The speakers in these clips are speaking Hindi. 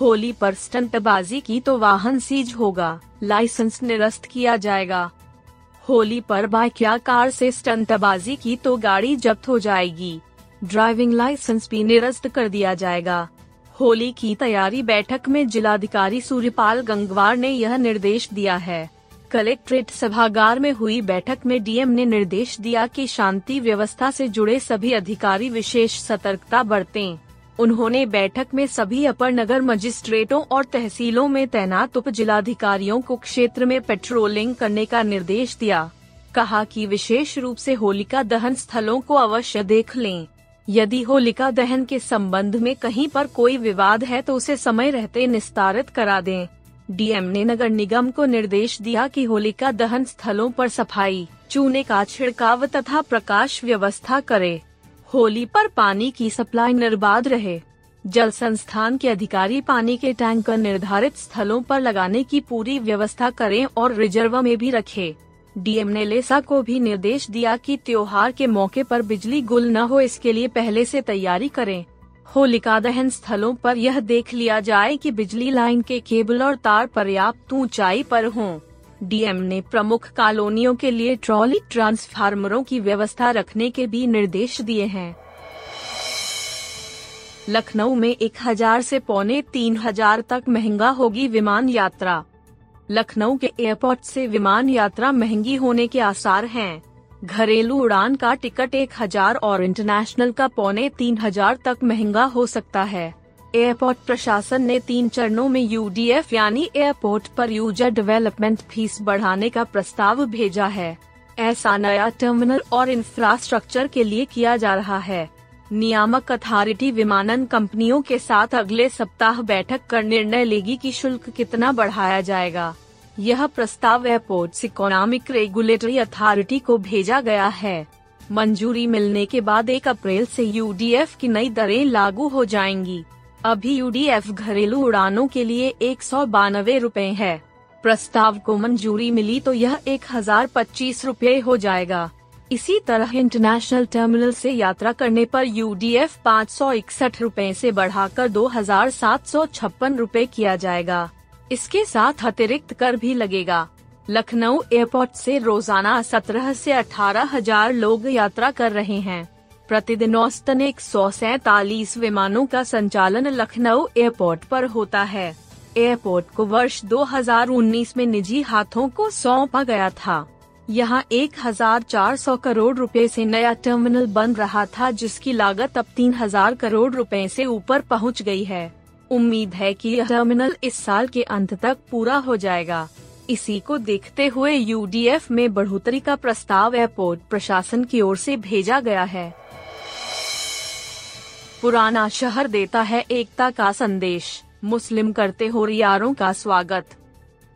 होली पर स्टंटबाजी की तो वाहन सीज होगा, लाइसेंस निरस्त किया जाएगा। होली पर बाइक या कार से स्टंटबाजी की तो गाड़ी जब्त हो जाएगी, ड्राइविंग लाइसेंस भी निरस्त कर दिया जाएगा। होली की तैयारी बैठक में जिलाधिकारी सूर्यपाल गंगवार ने यह निर्देश दिया है। कलेक्ट्रेट सभागार में हुई बैठक में डीएम ने निर्देश दिया कि शांति व्यवस्था से जुड़े सभी अधिकारी विशेष सतर्कता बरतें। उन्होंने बैठक में सभी अपर नगर मजिस्ट्रेटों और तहसीलों में तैनात उप जिलाधिकारियों को क्षेत्र में पेट्रोलिंग करने का निर्देश दिया। कहा कि विशेष रूप से होलिका दहन स्थलों को अवश्य देख लें। यदि होलिका दहन के संबंध में कहीं पर कोई विवाद है तो उसे समय रहते निस्तारित करा दें। डीएम ने नगर निगम को निर्देश दिया कि होलिका दहन स्थलों पर सफ़ाई, चूने का छिड़काव तथा प्रकाश व्यवस्था करे। होली पर पानी की सप्लाई निर्बाध रहे जल संस्थान के अधिकारी पानी के टैंकर निर्धारित स्थलों पर लगाने की पूरी व्यवस्था करें और रिज़र्व में भी रखें। डीएम ने लेसा को भी निर्देश दिया कि त्योहार के मौके पर बिजली गुल न हो, इसके लिए पहले से तैयारी करें होलिका दहन स्थलों पर यह देख लिया जाए कि बिजली लाइन के केबल और तार पर्याप्त ऊंचाई पर हों। डीएम ने प्रमुख कॉलोनियों के लिए ट्रॉली ट्रांसफार्मरों की व्यवस्था रखने के भी निर्देश दिए हैं। लखनऊ में एक हज़ार से पौने तीन हज़ार तक महँगा होगी विमान यात्रा। लखनऊ के एयरपोर्ट से विमान यात्रा महँगी होने के आसार हैं। घरेलू उड़ान का टिकट एक हज़ार और इंटरनेशनल का पौने तीन हज़ार तक महँगा हो सकता है। एयरपोर्ट प्रशासन ने तीन चरणों में यूडीएफ यानी एयरपोर्ट पर यूज़र डेवलपमेंट फ़ीस बढ़ाने का प्रस्ताव भेजा है। ऐसा नया टर्मिनल और इंफ्रास्ट्रक्चर के लिए किया जा रहा है। नियामक अथॉरिटी विमानन कंपनियों के साथ अगले सप्ताह बैठक कर निर्णय लेगी कि शुल्क कितना बढ़ाया जाएगा। यह प्रस्ताव एयरपोर्ट इकोनॉमिक रेगुलेटरी अथॉरिटी को भेजा गया है। मंजूरी मिलने के बाद एक अप्रैल से यूडीएफ की नई दरें लागू हो जाएँगी। अभी यूडीएफ घरेलू उड़ानों के लिए एक सौ बानवे रूपए है। प्रस्ताव को मंजूरी मिली तो यह एक हज़ार पच्चीस रूपए हो जाएगा। इसी तरह इंटरनेशनल टर्मिनल से यात्रा करने पर एफ़ पाँच सौ इकसठ रूपए ऐसी बढ़ाकर दो हज़ार सात सौ छप्पन रूपए किया जाएगा। इसके साथ अतिरिक्त कर भी लगेगा। लखनऊ एयरपोर्ट से रोज़ाना सत्रह से अठारह हज़ार लोग यात्रा कर रहे हैं। प्रतिदिन औसतन एक सौ सैतालीस विमानों का संचालन लखनऊ एयरपोर्ट पर होता है। एयरपोर्ट को वर्ष 2019 में निजी हाथों को सौंपा गया था। यहाँ 1,400 करोड़ रुपए से नया टर्मिनल बन रहा था जिसकी लागत अब 3,000 करोड़ रुपए से ऊपर पहुँच गई है। उम्मीद है कि यह टर्मिनल इस साल के अंत तक पूरा हो जाएगा। इसी को देखते हुए यूडीएफ में बढ़ोतरी का प्रस्ताव एयरपोर्ट प्रशासन की ओर से भेजा गया है। पुराना शहर देता है एकता का संदेश। मुस्लिम करते होरियारों का स्वागत।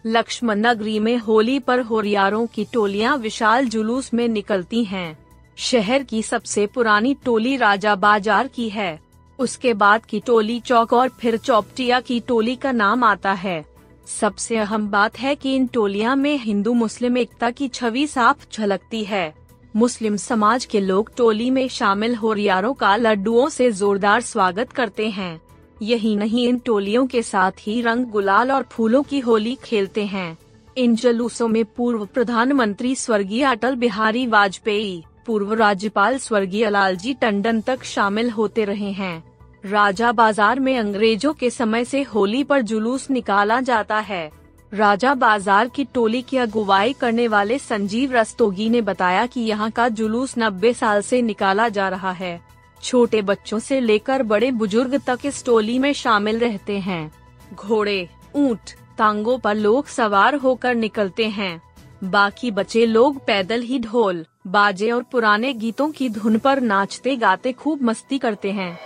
लक्ष्मण नगरी में होली पर होरियारों की टोलियाँ विशाल जुलूस में निकलती हैं। शहर की सबसे पुरानी टोली राजा बाज़ार की है। उसके बाद की टोली चौक और फिर चौपटिया की टोली का नाम आता है। सबसे अहम बात है कि इन टोलियाँ में हिंदू मुस्लिम एकता की छवि साफ़ झलकती है। मुस्लिम समाज के लोग टोली में शामिल होरियारों का लड्डुओं से जोरदार स्वागत करते हैं। यही नहीं, इन टोलियों के साथ ही रंग गुलाल और फूलों की होली खेलते हैं। इन जुलूसों में पूर्व प्रधानमंत्री स्वर्गीय अटल बिहारी वाजपेयी, पूर्व राज्यपाल स्वर्गीय लालजी टंडन तक शामिल होते रहे हैं। राजा बाज़ार में अंग्रेज़ों के समय से होली पर जुलूस निकाला जाता है। राजा बाज़ार की टोली की अगुवाई करने वाले संजीव रस्तोगी ने बताया कि यहाँ का जुलूस नब्बे साल से निकाला जा रहा है। छोटे बच्चों से लेकर बड़े बुज़ुर्ग तक इस टोली में शामिल रहते हैं। घोड़े, ऊँट तांगों पर लोग सवार होकर निकलते हैं। बाकी बचे लोग पैदल ही ढोल, बाजे और पुराने गीतों की धुन पर नाचते गाते खूब मस्ती करते हैं।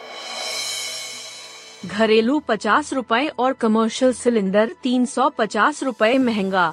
घरेलू पचास रूपए और कमर्शियल सिलेंडर तीन सौ पचास रूपए महँगा।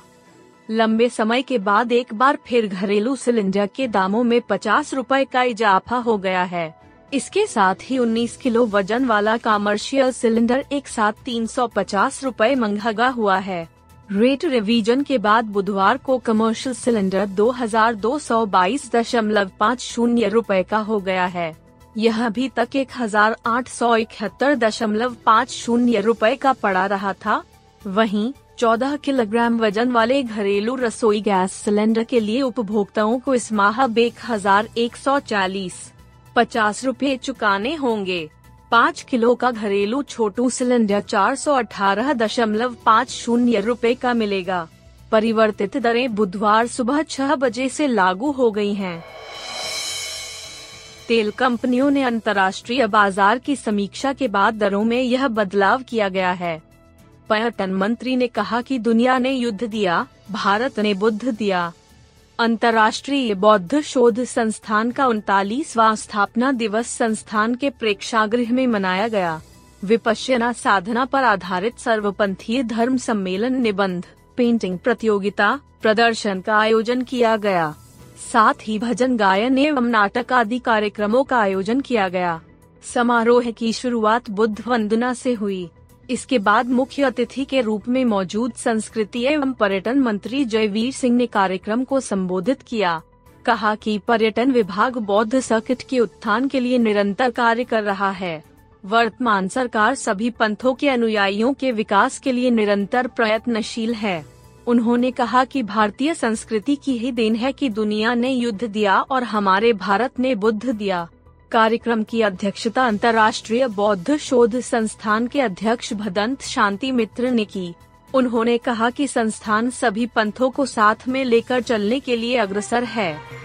लंबे समय के बाद एक बार फिर घरेलू सिलेंडर के दामों में पचास रूपए का इजाफा हो गया है। इसके साथ ही 19 किलो वज़न वाला कमर्शियल सिलेंडर एक साथ तीन सौ पचास रूपए महँगा हुआ है। रेट रिवीजन के बाद बुधवार को कमर्शियल सिलेंडर दो हज़ार दो सौ बाईस दशमलव पाँच शून्य रूपए का हो गया है। यह अभी तक एक हज़ार आठ सौ इकहत्तर दशमलव पाँच शून्य रूपए का पड़ा रहा था। वहीं 14 किलोग्राम वज़न वाले घरेलू रसोई गैस सिलेंडर के लिए उपभोक्ताओं को इस माह एक हज़ार एक सौ चालीस पचास रूपए चुकाने होंगे। पाँच किलो का घरेलू छोटू सिलेंडर चार सौ अठारह दशमलव पाँच शून्य रूपए का मिलेगा। परिवर्तित दरें बुधवार सुबह छह बजे से लागू हो गई हैं। तेल कंपनियों ने अंतर्राष्ट्रीय बाज़ार की समीक्षा के बाद दरों में यह बदलाव किया गया है। पर्यटन मंत्री ने कहा कि दुनिया ने युद्ध दिया, भारत ने बुद्ध दिया। अंतर्राष्ट्रीय बौद्ध शोध संस्थान का उनतालीसवा स्थापना दिवस संस्थान के प्रेक्षागृह में मनाया गया। विपश्यना साधना पर आधारित सर्वपंथीय धर्म सम्मेलन निबंध, पेंटिंग प्रतियोगिता, प्रदर्शन का आयोजन किया गया। साथ ही भजन गायन एवं नाटक आदि कार्यक्रमों का आयोजन किया गया। समारोह की शुरुआत बुद्ध वंदना से हुई। इसके बाद मुख्य अतिथि के रूप में मौजूद संस्कृति एवं पर्यटन मंत्री जयवीर सिंह ने कार्यक्रम को संबोधित किया। कहा कि पर्यटन विभाग बौद्ध सर्किट के उत्थान के लिए निरंतर कार्य कर रहा है। वर्तमान सरकार सभी पंथों के अनुयायियों के विकास के लिए निरंतर प्रयत्नशील है। उन्होंने कहा कि भारतीय संस्कृति की ही देन है कि दुनिया ने युद्ध दिया और हमारे भारत ने बुद्ध दिया। कार्यक्रम की अध्यक्षता अंतर्राष्ट्रीय बौद्ध शोध संस्थान के अध्यक्ष भदंत शांति मित्र ने की। उन्होंने कहा कि संस्थान सभी पंथों को साथ में लेकर चलने के लिए अग्रसर है।